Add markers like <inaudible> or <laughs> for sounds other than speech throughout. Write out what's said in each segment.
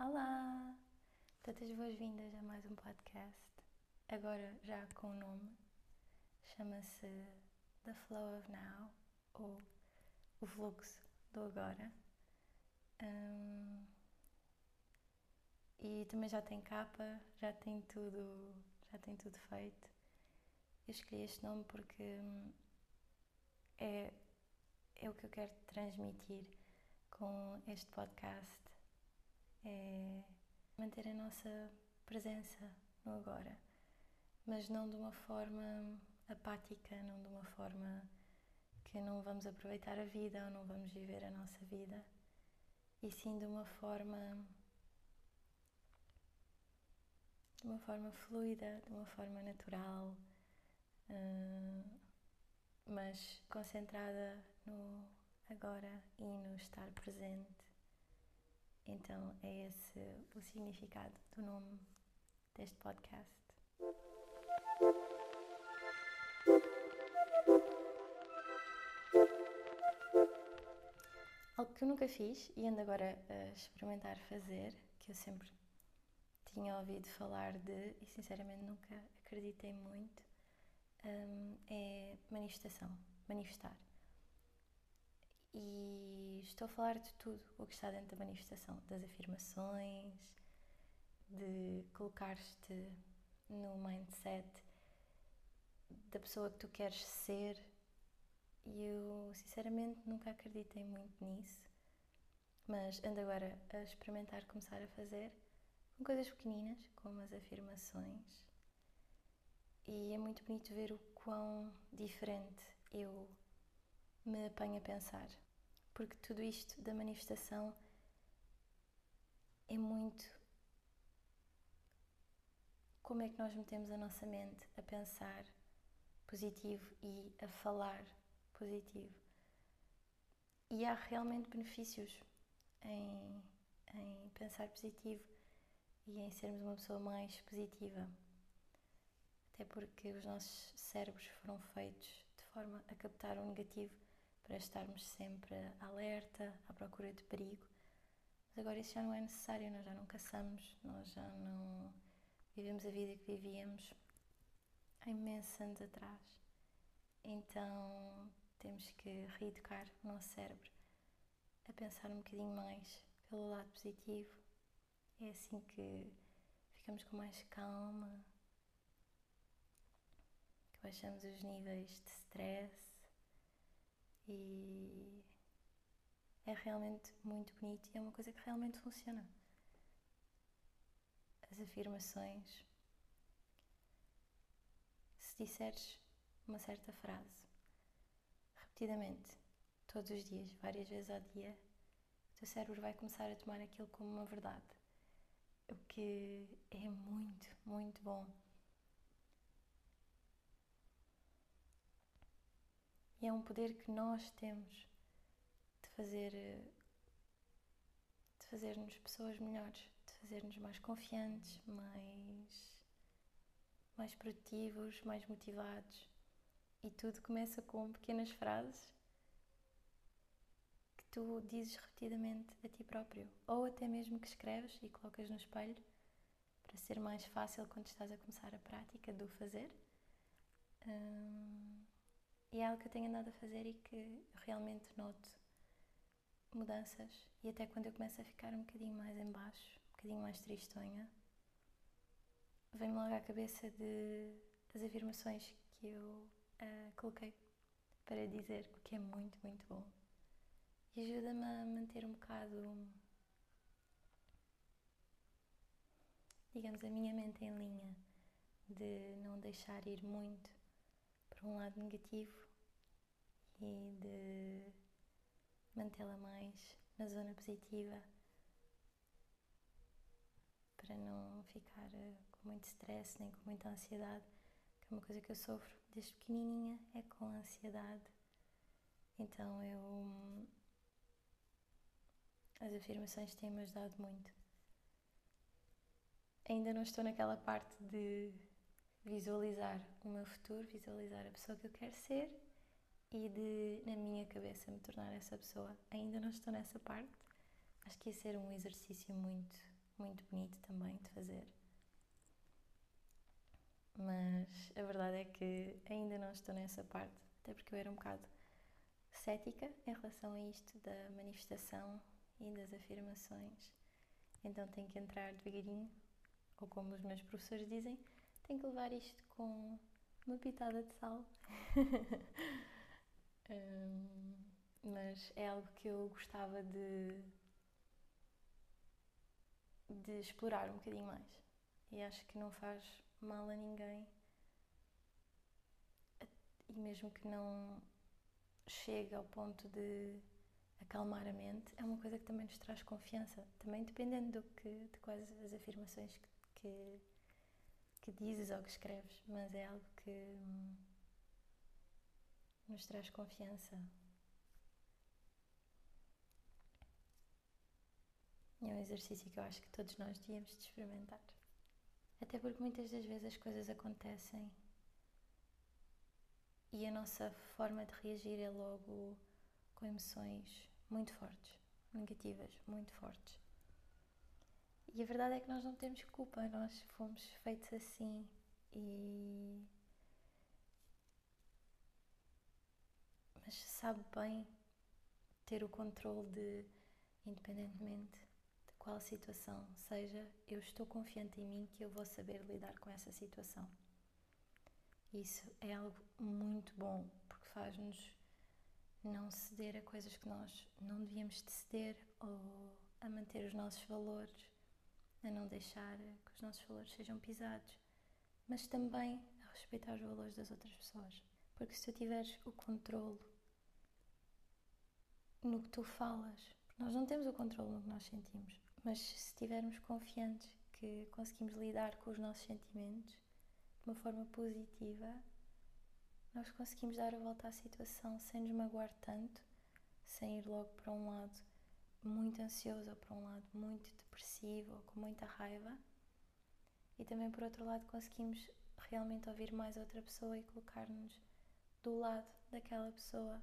Olá! Tantas boas-vindas a mais um podcast. Agora já com o nome. Chama-se The Flow of Now ou O Fluxo do Agora. Um, e também já tem capa, já tem tudo, já tem tudo feito. Eu escolhi este nome porque hum, é, é o que eu quero transmitir com este podcast é manter a nossa presença no agora, mas não de uma forma apática, não de uma forma que não vamos aproveitar a vida ou não vamos viver a nossa vida, e sim de uma forma de uma forma fluida, de uma forma natural, uh, mas concentrada no agora e no estar presente então é esse o significado do nome deste podcast. Algo que eu nunca fiz e ando agora a experimentar fazer, que eu sempre tinha ouvido falar de e sinceramente nunca acreditei muito, um, é manifestação, manifestar. E estou a falar de tudo o que está dentro da manifestação, das afirmações, de colocar-te no mindset da pessoa que tu queres ser. E eu, sinceramente, nunca acreditei muito nisso, mas ando agora a experimentar começar a fazer com coisas pequeninas, como as afirmações. E é muito bonito ver o quão diferente eu me apanho a pensar porque tudo isto da manifestação é muito como é que nós metemos a nossa mente a pensar positivo e a falar positivo. E há realmente benefícios em, em pensar positivo e em sermos uma pessoa mais positiva. Até porque os nossos cérebros foram feitos de forma a captar o negativo para estarmos sempre alerta, à procura de perigo. Mas agora isso já não é necessário, nós já não caçamos, nós já não vivemos a vida que vivíamos há imensos anos atrás. Então temos que reeducar o nosso cérebro a pensar um bocadinho mais pelo lado positivo. É assim que ficamos com mais calma, que baixamos os níveis de stress e é realmente muito bonito e é uma coisa que realmente funciona. As afirmações. Se disseres uma certa frase repetidamente, todos os dias, várias vezes ao dia, o teu cérebro vai começar a tomar aquilo como uma verdade. O que é muito, muito bom. E é um poder que nós temos de fazer de fazer-nos pessoas melhores, de fazer-nos mais confiantes, mais mais produtivos, mais motivados. E tudo começa com pequenas frases que tu dizes repetidamente a ti próprio, ou até mesmo que escreves e colocas no espelho para ser mais fácil quando estás a começar a prática do fazer. Hum, e é algo que eu tenho andado a fazer e que realmente noto mudanças. E até quando eu começo a ficar um bocadinho mais em baixo, um bocadinho mais tristonha, vem-me logo à cabeça de, das afirmações que eu uh, coloquei para dizer o que é muito, muito bom. E ajuda-me a manter um bocado, digamos, a minha mente em linha, de não deixar ir muito para um lado negativo e de mantê-la mais na zona positiva para não ficar eh, com muito stress nem com muita ansiedade, que é uma coisa que eu sofro desde pequenininha, é com ansiedade. Então eu as afirmações têm-me ajudado muito. Ainda não estou naquela parte de visualizar o meu futuro, visualizar a pessoa que eu quero ser e de, na minha cabeça, me tornar essa pessoa. Ainda não estou nessa parte. Acho que ia ser um exercício muito, muito bonito também de fazer. Mas a verdade é que ainda não estou nessa parte, até porque eu era um bocado cética em relação a isto da manifestação e das afirmações. Então tenho que entrar devagarinho, ou como os meus professores dizem, tenho que levar isto com uma pitada de sal. <laughs> um, mas é algo que eu gostava de, de explorar um bocadinho mais. E acho que não faz mal a ninguém. E mesmo que não chegue ao ponto de acalmar a mente, é uma coisa que também nos traz confiança. Também dependendo do que, de quais as afirmações que, que, que dizes ou que escreves, mas é algo que hum, nos traz confiança. É um exercício que eu acho que todos nós devíamos de experimentar. Até porque muitas das vezes as coisas acontecem e a nossa forma de reagir é logo com emoções muito fortes, negativas, muito fortes. E a verdade é que nós não temos culpa, nós fomos feitos assim e. Mas sabe bem ter o controle de, independentemente de qual situação seja, eu estou confiante em mim que eu vou saber lidar com essa situação. Isso é algo muito bom, porque faz-nos não ceder a coisas que nós não devíamos de ceder ou a manter os nossos valores, a não deixar que os nossos valores sejam pisados, mas também a respeitar os valores das outras pessoas. Porque se tu tiveres o controle no que tu falas, nós não temos o controle no que nós sentimos, mas se estivermos confiantes que conseguimos lidar com os nossos sentimentos de uma forma positiva, nós conseguimos dar a volta à situação sem nos magoar tanto, sem ir logo para um lado muito ansioso ou para um lado muito depressivo ou com muita raiva. E também, por outro lado, conseguimos realmente ouvir mais outra pessoa e colocar-nos do lado daquela pessoa.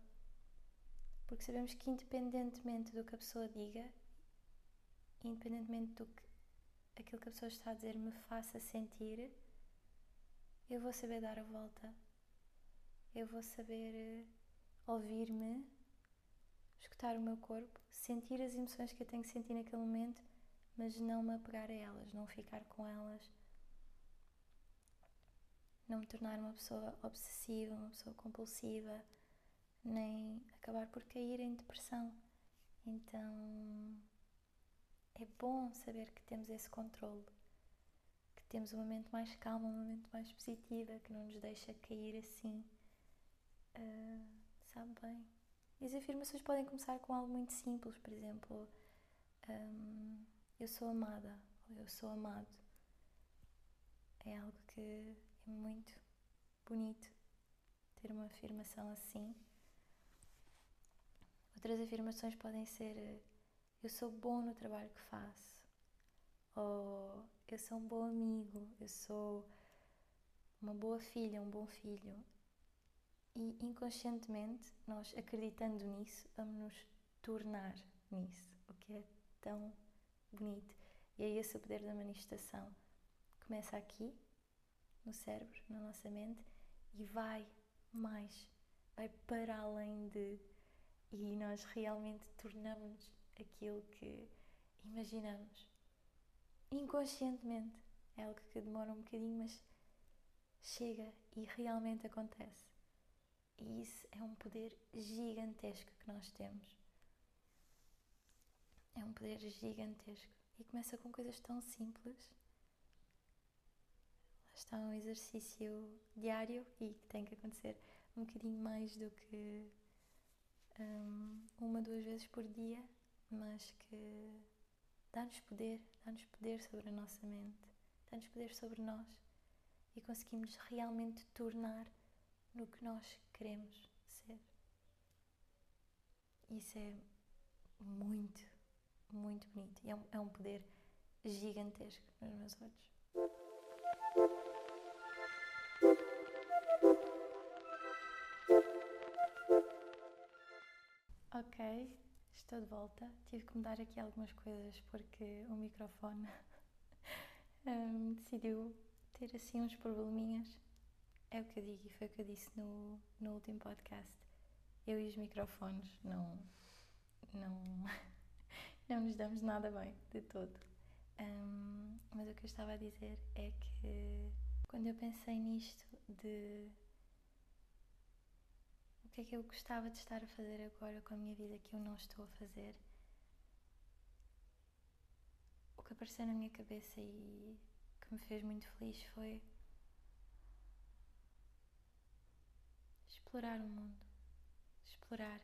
Porque sabemos que, independentemente do que a pessoa diga, independentemente do que aquilo que a pessoa está a dizer me faça sentir, eu vou saber dar a volta eu vou saber uh, ouvir-me, escutar o meu corpo, sentir as emoções que eu tenho que sentir naquele momento, mas não me apegar a elas, não ficar com elas, não me tornar uma pessoa obsessiva, uma pessoa compulsiva, nem acabar por cair em depressão. Então é bom saber que temos esse controle, que temos uma mente mais calma, uma mente mais positiva, que não nos deixa cair assim uh, sabe bem. E as afirmações podem começar com algo muito simples, por exemplo, um, eu sou amada ou eu sou amado. É algo que é muito bonito ter uma afirmação assim. Outras afirmações podem ser eu sou bom no trabalho que faço, ou eu sou um bom amigo, eu sou uma boa filha, um bom filho. E inconscientemente, nós acreditando nisso, vamos nos tornar nisso, o que é tão bonito. E é esse o poder da manifestação. Começa aqui, no cérebro, na nossa mente, e vai mais, vai para além de. E nós realmente tornamos aquilo que imaginamos. Inconscientemente. É algo que demora um bocadinho, mas chega e realmente acontece. E isso é um poder gigantesco que nós temos. É um poder gigantesco. E começa com coisas tão simples. Lá está um exercício diário e que tem que acontecer um bocadinho mais do que um, uma, duas vezes por dia, mas que dá-nos poder, dá-nos poder sobre a nossa mente, dá-nos poder sobre nós e conseguimos realmente tornar no que nós queremos ser. Isso é muito, muito bonito e é um, é um poder gigantesco nos meus olhos. Ok, estou de volta. Tive que mudar aqui algumas coisas porque o microfone <laughs> um, decidiu ter assim uns probleminhas. É o que eu digo e foi o que eu disse no, no último podcast. Eu e os microfones não, não, <laughs> não nos damos nada bem de todo. Um, mas o que eu estava a dizer é que quando eu pensei nisto de o que é que eu gostava de estar a fazer agora com a minha vida que eu não estou a fazer, o que apareceu na minha cabeça e que me fez muito feliz foi explorar o mundo, explorar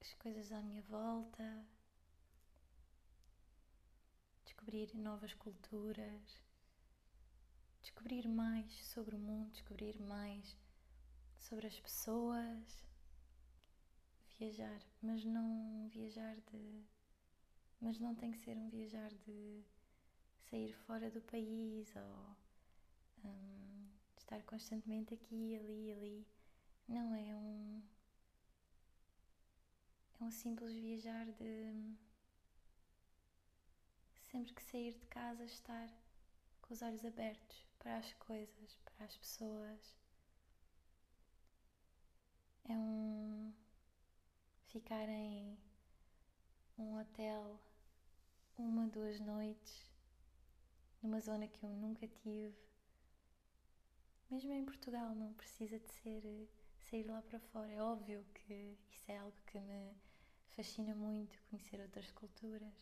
as coisas à minha volta, descobrir novas culturas, descobrir mais sobre o mundo, descobrir mais sobre as pessoas, viajar, mas não viajar de. Mas não tem que ser um viajar de sair fora do país ou um, estar constantemente aqui, ali, ali. Não, é um. É um simples viajar de sempre que sair de casa, estar com os olhos abertos para as coisas, para as pessoas. É um ficar em um hotel uma, duas noites numa zona que eu nunca tive. Mesmo em Portugal não precisa de ser sair lá para fora. É óbvio que isso é algo que me fascina muito, conhecer outras culturas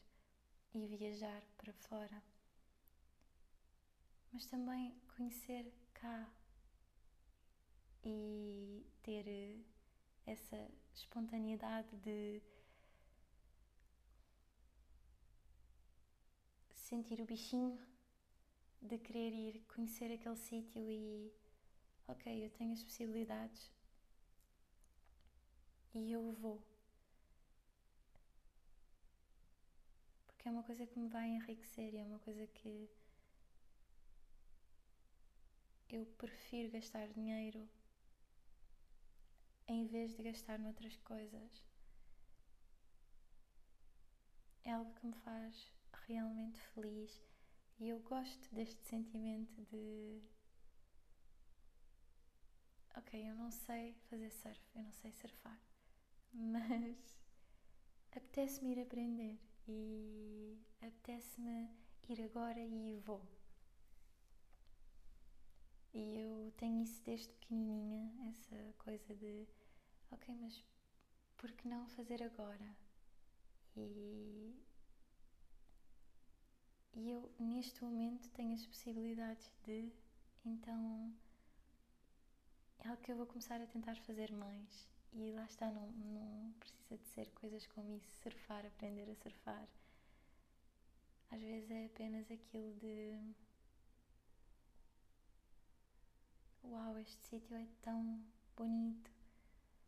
e viajar para fora, mas também conhecer cá e ter essa espontaneidade de sentir o bichinho de querer ir conhecer aquele sítio e ok, eu tenho as possibilidades e eu vou. porque é uma coisa que me vai enriquecer e é uma coisa que eu prefiro gastar dinheiro em vez de gastar noutras coisas. É algo que me faz realmente feliz e eu gosto deste sentimento de ok, eu não sei fazer surf, eu não sei surfar, mas <laughs> apetece-me ir aprender e apetece-me ir agora e vou. E eu tenho isso desde pequenininha, essa coisa de, ok, mas por que não fazer agora? E, e eu, neste momento, tenho as possibilidades de, então, é algo que eu vou começar a tentar fazer mais. E lá está, não, não precisa de ser coisas como isso, surfar, aprender a surfar. Às vezes é apenas aquilo de Uau, este sítio é tão bonito.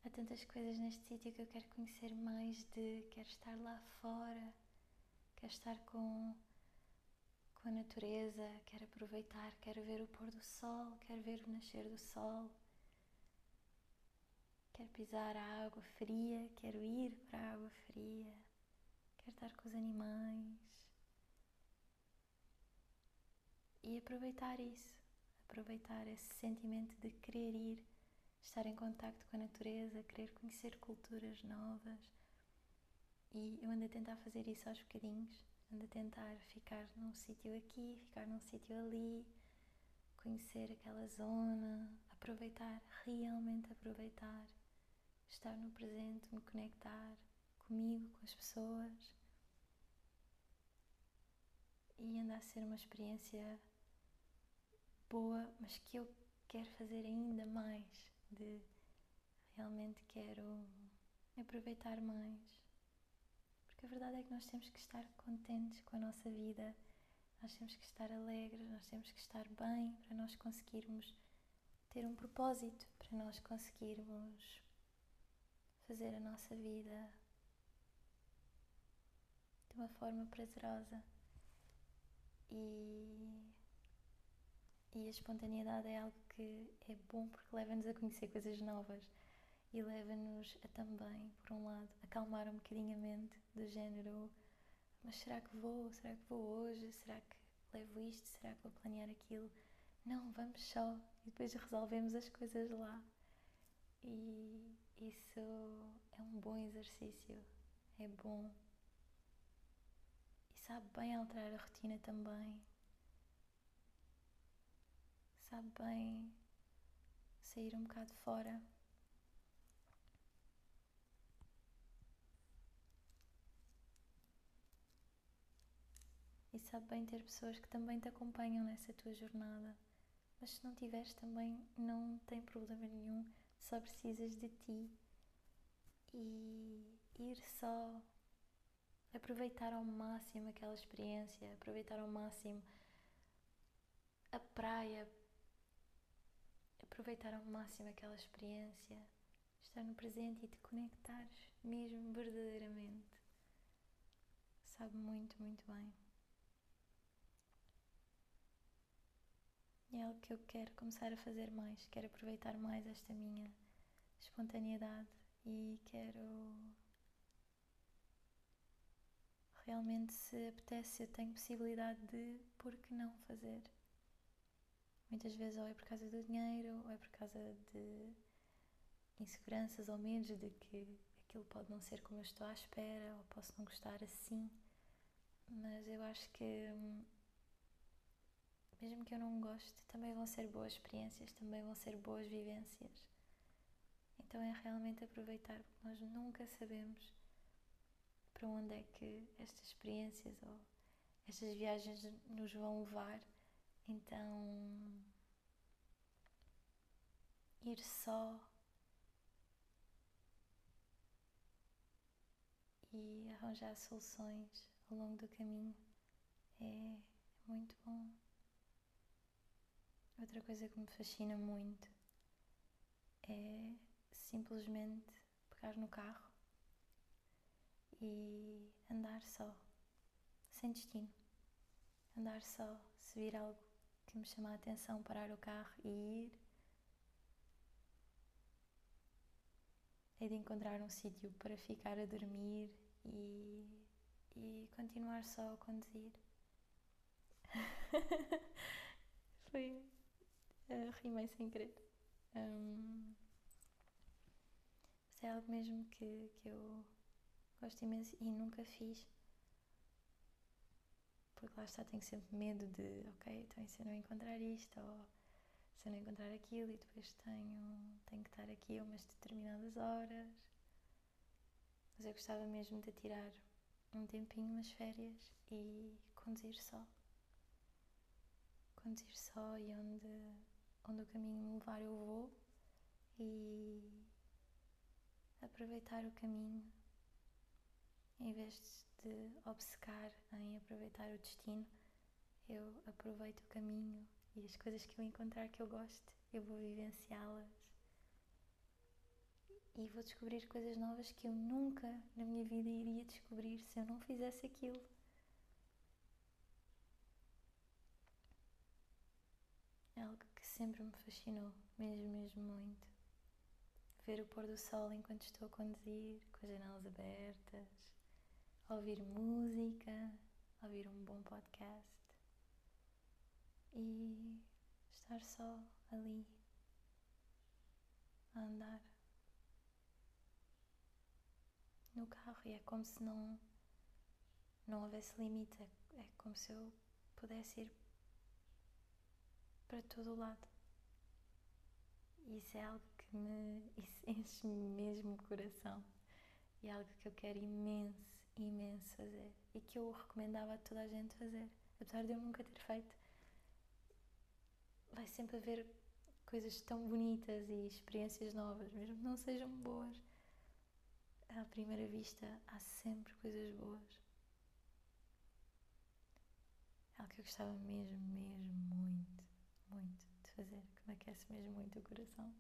Há tantas coisas neste sítio que eu quero conhecer mais de, quero estar lá fora, quero estar com, com a natureza, quero aproveitar, quero ver o pôr do sol, quero ver o nascer do sol. Quero pisar a água fria, quero ir para a água fria, quero estar com os animais e aproveitar isso, aproveitar esse sentimento de querer ir, estar em contacto com a natureza, querer conhecer culturas novas. E eu ando a tentar fazer isso aos bocadinhos, ando a tentar ficar num sítio aqui, ficar num sítio ali, conhecer aquela zona, aproveitar, realmente aproveitar estar no presente, me conectar comigo, com as pessoas e anda a ser uma experiência boa, mas que eu quero fazer ainda mais, de realmente quero aproveitar mais. A verdade é que nós temos que estar contentes com a nossa vida, nós temos que estar alegres, nós temos que estar bem para nós conseguirmos ter um propósito, para nós conseguirmos fazer a nossa vida de uma forma prazerosa. E, e a espontaneidade é algo que é bom porque leva-nos a conhecer coisas novas e leva-nos a também, por um lado, acalmar um bocadinho a mente, do género: mas será que vou? Será que vou hoje? Será que levo isto? Será que vou planear aquilo? Não, vamos só e depois resolvemos as coisas lá. E isso é um bom exercício, é bom. E sabe bem alterar a rotina também. Sabe bem sair um bocado fora. E sabe bem ter pessoas que também te acompanham nessa tua jornada. Mas se não tiveres também não tem problema nenhum, só precisas de ti e ir só aproveitar ao máximo aquela experiência, aproveitar ao máximo a praia, aproveitar ao máximo aquela experiência, estar no presente e te conectares mesmo verdadeiramente. Sabe muito, muito bem. É algo que eu quero começar a fazer mais. Quero aproveitar mais esta minha espontaneidade e quero. Realmente, se apetece, eu tenho possibilidade de, por que não fazer? Muitas vezes, ou é por causa do dinheiro, ou é por causa de inseguranças ou medos de que aquilo pode não ser como eu estou à espera, ou posso não gostar assim. Mas eu acho que hum, mesmo que eu não goste, também vão ser boas experiências, também vão ser boas vivências. Então é realmente aproveitar, porque nós nunca sabemos para onde é que estas experiências ou estas viagens nos vão levar. Então, ir só e arranjar soluções ao longo do caminho é muito bom. Outra coisa que me fascina muito é simplesmente pegar no carro e andar só, sem destino. Andar só, se vir algo que me chama a atenção, parar o carro e ir. É de encontrar um sítio para ficar a dormir e, e continuar só a conduzir. <laughs> Foi uh, rimei sem querer. Um, mas é algo mesmo que, que eu gosto imenso e nunca fiz. Porque lá está, tenho sempre medo de, ok, então e se eu não encontrar isto, ou se eu não encontrar aquilo, e depois tenho, tenho que estar aqui a umas determinadas horas. Mas eu gostava mesmo de tirar um tempinho, umas férias e conduzir só. Conduzir só e onde onde o caminho me levar eu vou e aproveitar o caminho em vez de obcecar em aproveitar o destino, eu aproveito o caminho e as coisas que eu encontrar que eu gosto, eu vou vivenciá-las e vou descobrir coisas novas que eu nunca na minha vida iria descobrir se eu não fizesse aquilo. É algo sempre me fascinou, mesmo, mesmo muito. Ver o pôr do sol enquanto estou a conduzir, com as janelas abertas, ouvir música, ouvir um bom podcast e estar só ali a andar no carro e é como se não não houvesse limite, é, é como se eu pudesse ir para todo o lado. E isso é algo que me <laughs> enche mesmo o coração. E é algo que eu quero imenso, imenso fazer. E que eu recomendava a toda a gente fazer. Apesar de eu nunca ter feito. Vai sempre haver coisas tão bonitas e experiências novas, mesmo que não sejam boas. À primeira vista, há sempre coisas boas. É algo que eu gostava mesmo, mesmo muito muito de fazer, que me aquece mesmo muito o coração.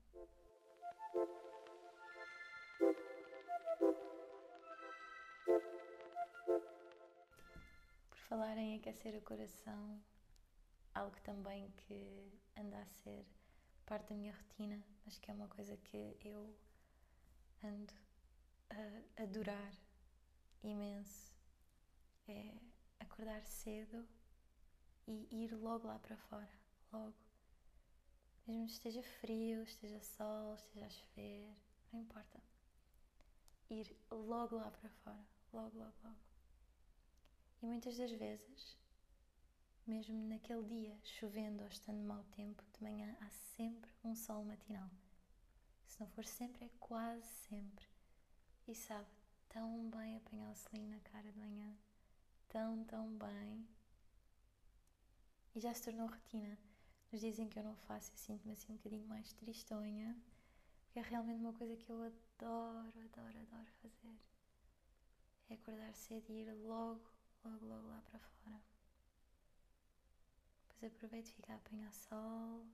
Por falar em aquecer o coração, algo também que anda a ser parte da minha rotina, mas que é uma coisa que eu ando a adorar imenso é acordar cedo e ir logo lá para fora, logo. Mesmo esteja frio, esteja sol, esteja a chover, não importa. Ir logo lá para fora, logo, logo, logo. E muitas das vezes, mesmo naquele dia, chovendo ou estando mau tempo, de manhã há sempre um sol matinal. Se não for sempre, é quase sempre. E sabe, tão bem apanhar o selinho na cara de manhã. Tão, tão bem. E já se tornou rotina. Nos dizem que eu não faço, eu sinto-me assim um bocadinho mais tristonha. Porque é realmente uma coisa que eu adoro, adoro, adoro fazer. É acordar cedo e ir logo, logo, logo lá para fora. Depois aproveito e fico a apanhar sol.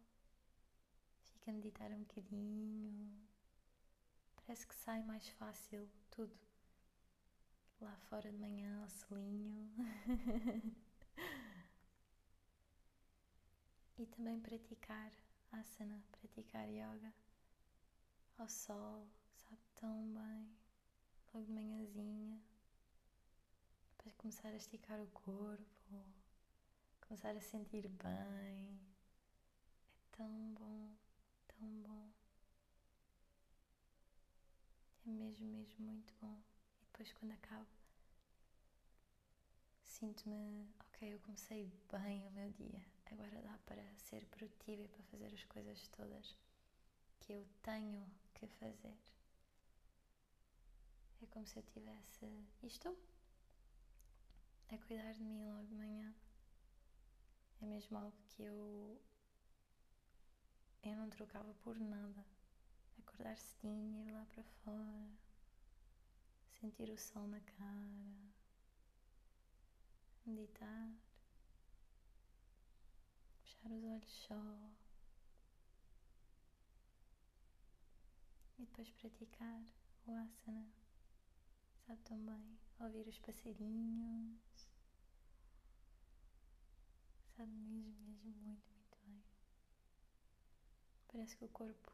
Fico a meditar um bocadinho. Parece que sai mais fácil tudo. Lá fora de manhã, ao selinho. <laughs> e também praticar asana, praticar yoga ao sol, sabe tão bem, logo de manhãzinha, para começar a esticar o corpo, começar a sentir bem. É tão bom, tão bom. É mesmo, mesmo muito bom. E depois quando acabo, sinto-me, ok, eu comecei bem o meu dia agora dá para ser produtiva e para fazer as coisas todas que eu tenho que fazer. É como se eu tivesse. Estou a cuidar de mim logo de manhã. É mesmo algo que eu. Eu não trocava por nada. Acordar cedinho, ir lá para fora, sentir o sol na cara, meditar fechar os olhos só e depois praticar o asana. Sabe tão bem ouvir os passarinhos. Sabe mesmo, mesmo muito, muito bem. Parece que o corpo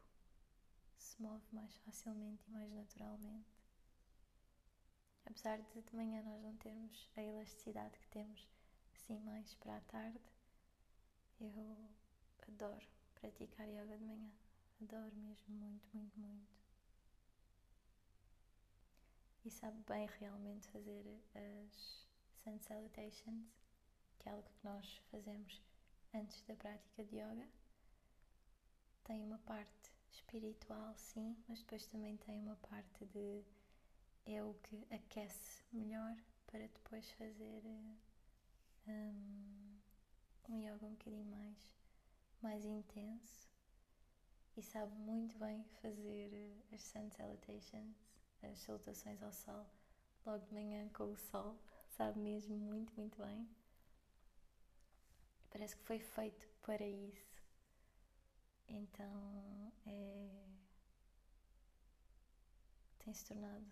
se move mais facilmente e mais naturalmente. Apesar de de manhã nós não termos a elasticidade que temos assim mais para a tarde, eu adoro praticar yoga de manhã. Adoro mesmo muito, muito, muito. E sabe bem realmente fazer as Sun Salutations, que é algo que nós fazemos antes da prática de yoga. Tem uma parte espiritual, sim, mas depois também tem uma parte de é o que aquece melhor para depois fazer. Um, um yoga um bocadinho mais, mais intenso e sabe muito bem fazer eh, as sun salutations, as salutações ao sol, logo de manhã com o sol, sabe mesmo muito, muito bem. Parece que foi feito para isso. Então é. tem se tornado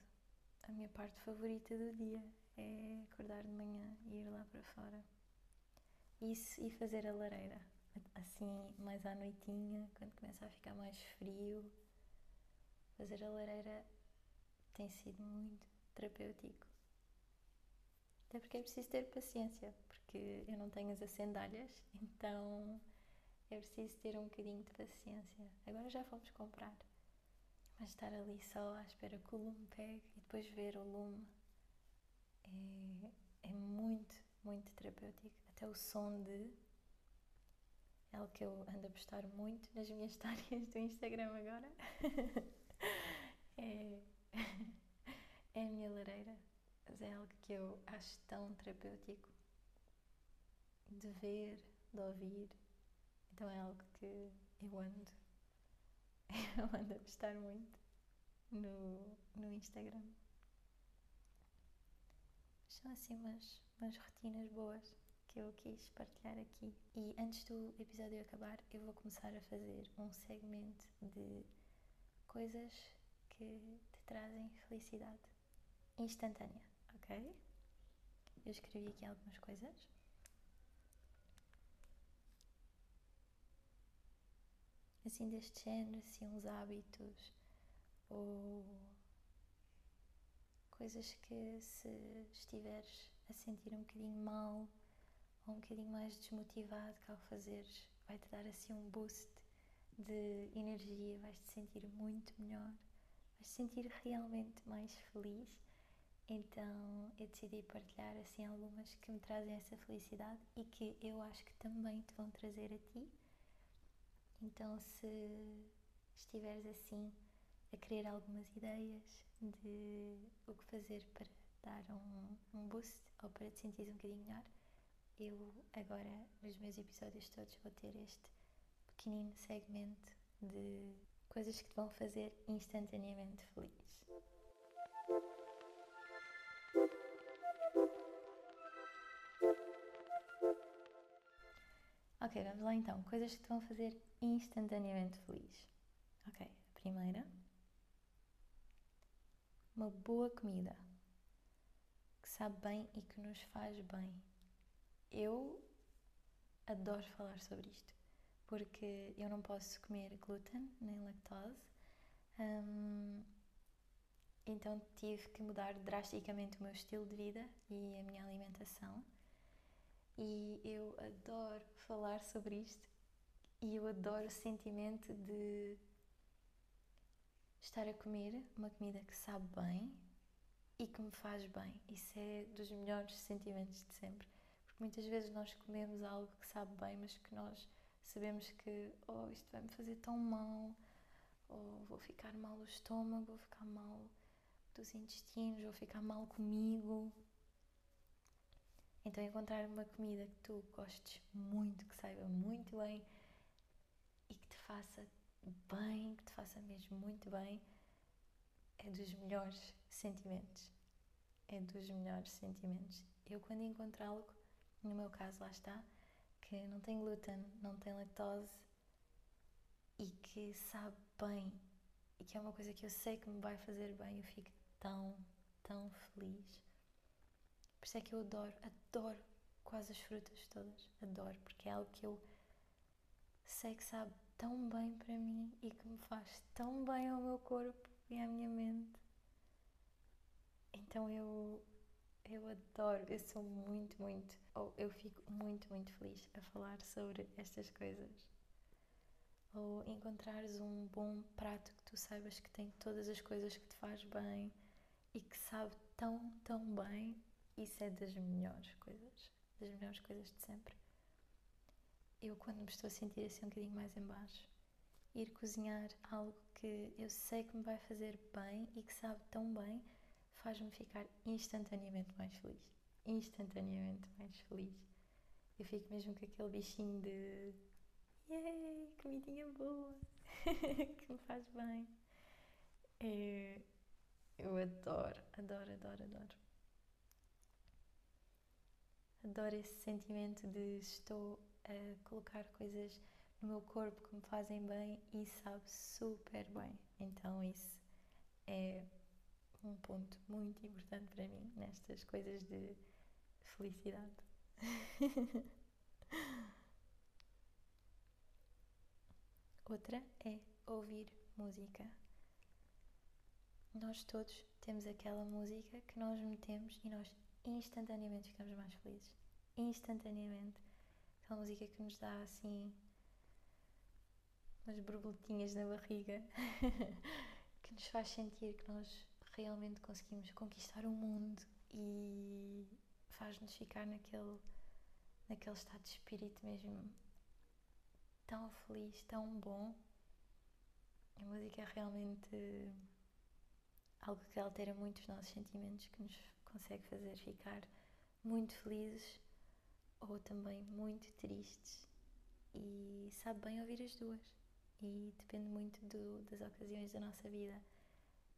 a minha parte favorita do dia. É acordar de manhã e ir lá para fora. Isso e fazer a lareira, assim mais à noitinha, quando começa a ficar mais frio. Fazer a lareira tem sido muito terapêutico. Até porque é preciso ter paciência, porque eu não tenho as acendalhas, <laughs> então é preciso ter um bocadinho de paciência. Agora já fomos comprar, mas estar ali só à espera que o lume pegue e depois ver o lume é, é muito, muito terapêutico até o som de. É algo que eu ando a postar muito nas minhas <laughs> histórias do Instagram agora. <laughs> é, <laughs> é a minha lareira, mas é algo que eu acho tão terapêutico de ver, de ouvir. Então é algo que eu ando, eu ando a postar muito no, no Instagram. São assim umas, umas rotinas boas que eu quis partilhar aqui. E antes do episódio acabar, eu vou começar a fazer um segmento de coisas que te trazem felicidade instantânea, ok? Eu escrevi aqui algumas coisas. Assim, deste género, assim, uns hábitos ou coisas que se estiveres a sentir um bocadinho mal ou um bocadinho mais desmotivado que ao fazeres vai-te dar assim um boost de energia, vais-te sentir muito melhor, vais-te sentir realmente mais feliz. Então eu decidi partilhar assim algumas que me trazem essa felicidade e que eu acho que também te vão trazer a ti. Então se estiveres assim a querer algumas ideias de o que fazer para dar um, um boost ou para te sentir um bocadinho melhor, eu agora nos meus episódios todos vou ter este pequenino segmento de coisas que te vão fazer instantaneamente feliz. Ok, vamos lá então. Coisas que te vão fazer instantaneamente feliz. Ok, a primeira. Uma boa comida que sabe bem e que nos faz bem. Eu adoro falar sobre isto porque eu não posso comer glúten nem lactose. Um, então tive que mudar drasticamente o meu estilo de vida e a minha alimentação. E eu adoro falar sobre isto e eu adoro o sentimento de estar a comer uma comida que sabe bem e que me faz bem. Isso é dos melhores sentimentos de sempre. Porque muitas vezes nós comemos algo que sabe bem, mas que nós sabemos que oh, isto vai me fazer tão mal, ou vou ficar mal do estômago, vou ficar mal dos intestinos, vou ficar mal comigo. Então encontrar uma comida que tu gostes muito, que saiba muito bem e que te faça bem, que te faça mesmo muito bem, é dos melhores sentimentos. É dos melhores sentimentos. Eu quando encontro algo, no meu caso lá está, que não tem glúten, não tem lactose e que sabe bem e que é uma coisa que eu sei que me vai fazer bem, eu fico tão, tão feliz. Por isso é que eu adoro, adoro quase as frutas todas, adoro, porque é algo que eu sei que sabe tão bem para mim e que me faz tão bem ao meu corpo e à minha mente. Então eu eu adoro, eu sou muito, muito, ou eu fico muito, muito feliz a falar sobre estas coisas. Ou encontrares um bom prato que tu saibas que tem todas as coisas que te faz bem e que sabe tão, tão bem, isso é das melhores coisas, das melhores coisas de sempre. Eu, quando me estou a sentir assim um bocadinho mais em baixo, ir cozinhar algo que eu sei que me vai fazer bem e que sabe tão bem faz-me ficar instantaneamente mais feliz. Instantaneamente mais feliz. Eu fico mesmo com aquele bichinho de Yay, comidinha boa, <laughs> que me faz bem. É, eu adoro, adoro, adoro, adoro. Adoro esse sentimento de estou a colocar coisas no meu corpo que me fazem bem e sabe super bem. Então isso é um ponto muito importante para mim nestas coisas de felicidade. <laughs> Outra é ouvir música. Nós todos temos aquela música que nós metemos e nós instantaneamente ficamos mais felizes. Instantaneamente. Aquela música que nos dá assim umas borboletinhas na barriga, <laughs> que nos faz sentir que nós realmente conseguimos conquistar o mundo e faz-nos ficar naquele, naquele estado de espírito mesmo tão feliz, tão bom. A música é realmente algo que altera muito os nossos sentimentos, que nos consegue fazer ficar muito felizes ou também muito tristes. E sabe bem ouvir as duas. E depende muito do, das ocasiões da nossa vida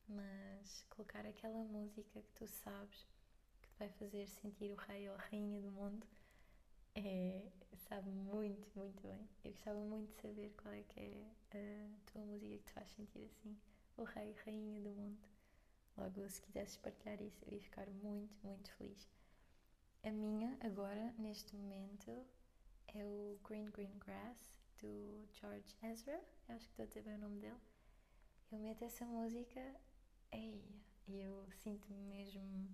mas colocar aquela música que tu sabes que te vai fazer sentir o rei ou a rainha do mundo é, sabe muito, muito bem. Eu gostava muito de saber qual é que é a tua música que te faz sentir assim, o rei, rainha do mundo. Logo, se quisesses partilhar isso, eu ia ficar muito, muito feliz. A minha, agora, neste momento, é o Green Green Grass, do George Ezra. Eu acho que estou a bem o nome dele. Eu meto essa música Ei, eu sinto-me mesmo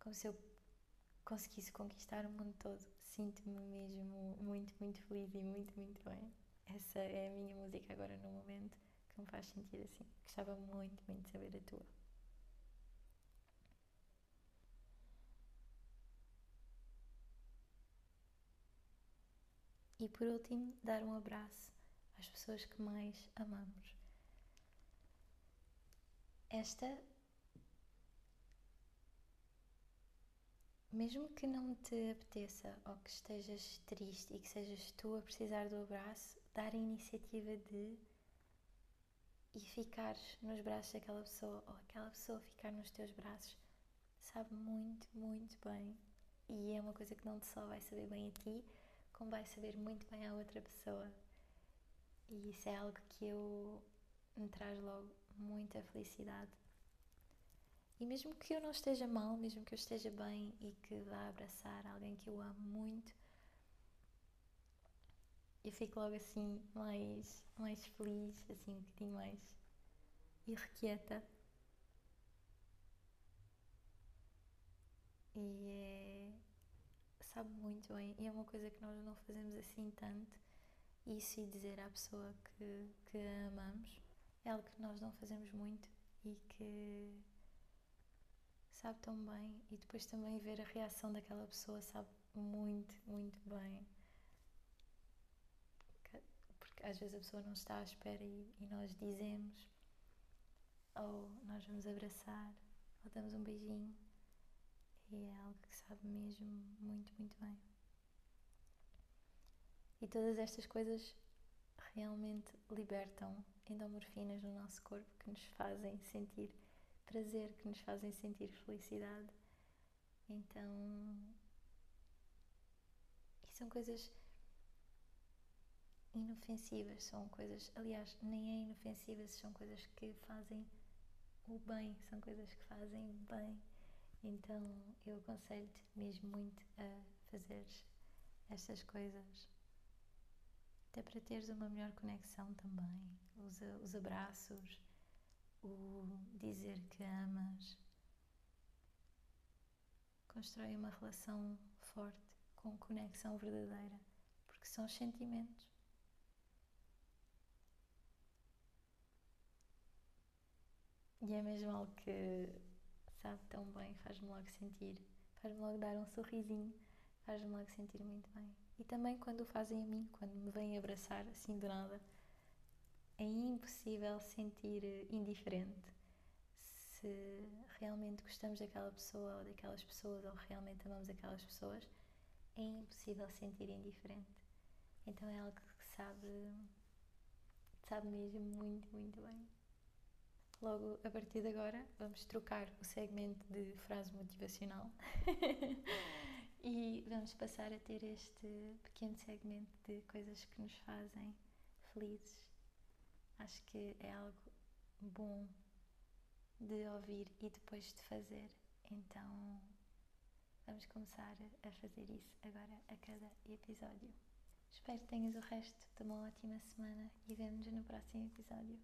como se eu conseguisse conquistar o mundo todo. Sinto-me mesmo muito, muito feliz e muito, muito bem. Essa é a minha música agora no momento que me faz sentir assim. Gostava muito, muito de saber a tua. E por último, dar um abraço às pessoas que mais amamos. Esta, mesmo que não te apeteça ou que estejas triste e que sejas tu a precisar do abraço, dar a iniciativa de e ficares nos braços daquela pessoa ou aquela pessoa ficar nos teus braços sabe muito, muito bem e é uma coisa que não só vai saber bem a ti, como vai saber muito bem à outra pessoa. E isso é algo que eu me traz logo muita felicidade. E mesmo que eu não esteja mal, mesmo que eu esteja bem e que vá abraçar alguém que eu amo muito, eu fico logo assim mais, mais feliz, assim um bocadinho mais irrequieta. E é, sabe muito bem, e é uma coisa que nós não fazemos assim tanto. Isso e dizer à pessoa que, que amamos é algo que nós não fazemos muito e que sabe tão bem. E depois também ver a reação daquela pessoa sabe muito, muito bem porque às vezes a pessoa não está à espera e, e nós dizemos, ou nós vamos abraçar, ou damos um beijinho, e é algo que sabe mesmo muito, muito bem. E todas estas coisas realmente libertam endorfinas no nosso corpo que nos fazem sentir prazer, que nos fazem sentir felicidade. Então, e são coisas inofensivas, são coisas, aliás, nem é inofensivas, são coisas que fazem o bem, são coisas que fazem bem. Então eu aconselho-te mesmo muito a fazeres estas coisas. Até para teres uma melhor conexão também. Os, os abraços, o dizer que amas. Constrói uma relação forte, com conexão verdadeira, porque são os sentimentos. E é mesmo algo que sabe tão bem, faz-me logo sentir, faz-me logo dar um sorrisinho, faz-me logo sentir muito bem. E também quando o fazem a mim, quando me vêm abraçar assim do nada, é impossível sentir indiferente se realmente gostamos daquela pessoa ou daquelas pessoas ou realmente amamos aquelas pessoas, é impossível sentir indiferente. Então é algo que sabe, sabe mesmo muito, muito bem. Logo, a partir de agora, vamos trocar o segmento de frase motivacional <laughs> e vamos passar a ter este pequeno segmento de coisas que nos fazem felizes. Acho que é algo bom de ouvir e depois de fazer. Então, vamos começar a fazer isso agora a cada episódio. Espero que tenhas o resto de uma ótima semana e vemo-nos no próximo episódio.